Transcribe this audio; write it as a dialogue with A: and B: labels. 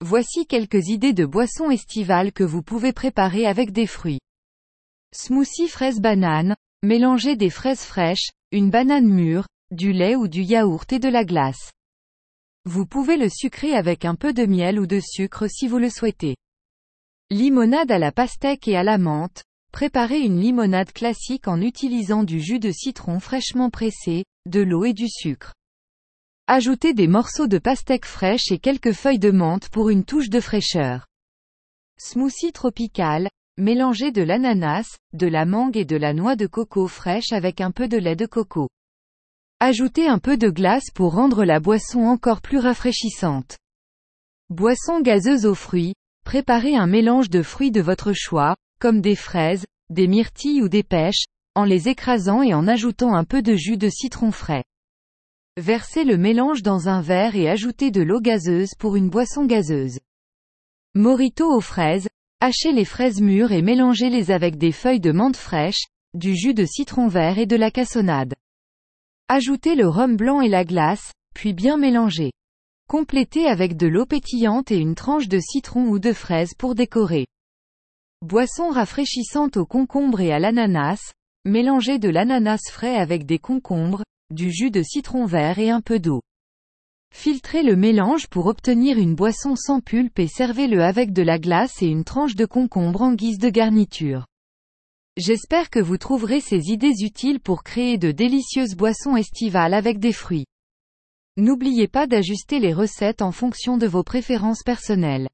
A: Voici quelques idées de boissons estivales que vous pouvez préparer avec des fruits. Smoothie fraise banane, mélangez des fraises fraîches, une banane mûre, du lait ou du yaourt et de la glace. Vous pouvez le sucrer avec un peu de miel ou de sucre si vous le souhaitez. Limonade à la pastèque et à la menthe. Préparez une limonade classique en utilisant du jus de citron fraîchement pressé, de l'eau et du sucre. Ajoutez des morceaux de pastèque fraîche et quelques feuilles de menthe pour une touche de fraîcheur. Smoothie tropical. Mélangez de l'ananas, de la mangue et de la noix de coco fraîche avec un peu de lait de coco. Ajoutez un peu de glace pour rendre la boisson encore plus rafraîchissante. Boisson gazeuse aux fruits. Préparez un mélange de fruits de votre choix, comme des fraises, des myrtilles ou des pêches, en les écrasant et en ajoutant un peu de jus de citron frais. Versez le mélange dans un verre et ajoutez de l'eau gazeuse pour une boisson gazeuse. Morito aux fraises. Hachez les fraises mûres et mélangez-les avec des feuilles de menthe fraîche, du jus de citron vert et de la cassonade. Ajoutez le rhum blanc et la glace, puis bien mélanger. Complétez avec de l'eau pétillante et une tranche de citron ou de fraise pour décorer. Boisson rafraîchissante au concombre et à l'ananas. Mélangez de l'ananas frais avec des concombres, du jus de citron vert et un peu d'eau. Filtrez le mélange pour obtenir une boisson sans pulpe et servez-le avec de la glace et une tranche de concombre en guise de garniture. J'espère que vous trouverez ces idées utiles pour créer de délicieuses boissons estivales avec des fruits. N'oubliez pas d'ajuster les recettes en fonction de vos préférences personnelles.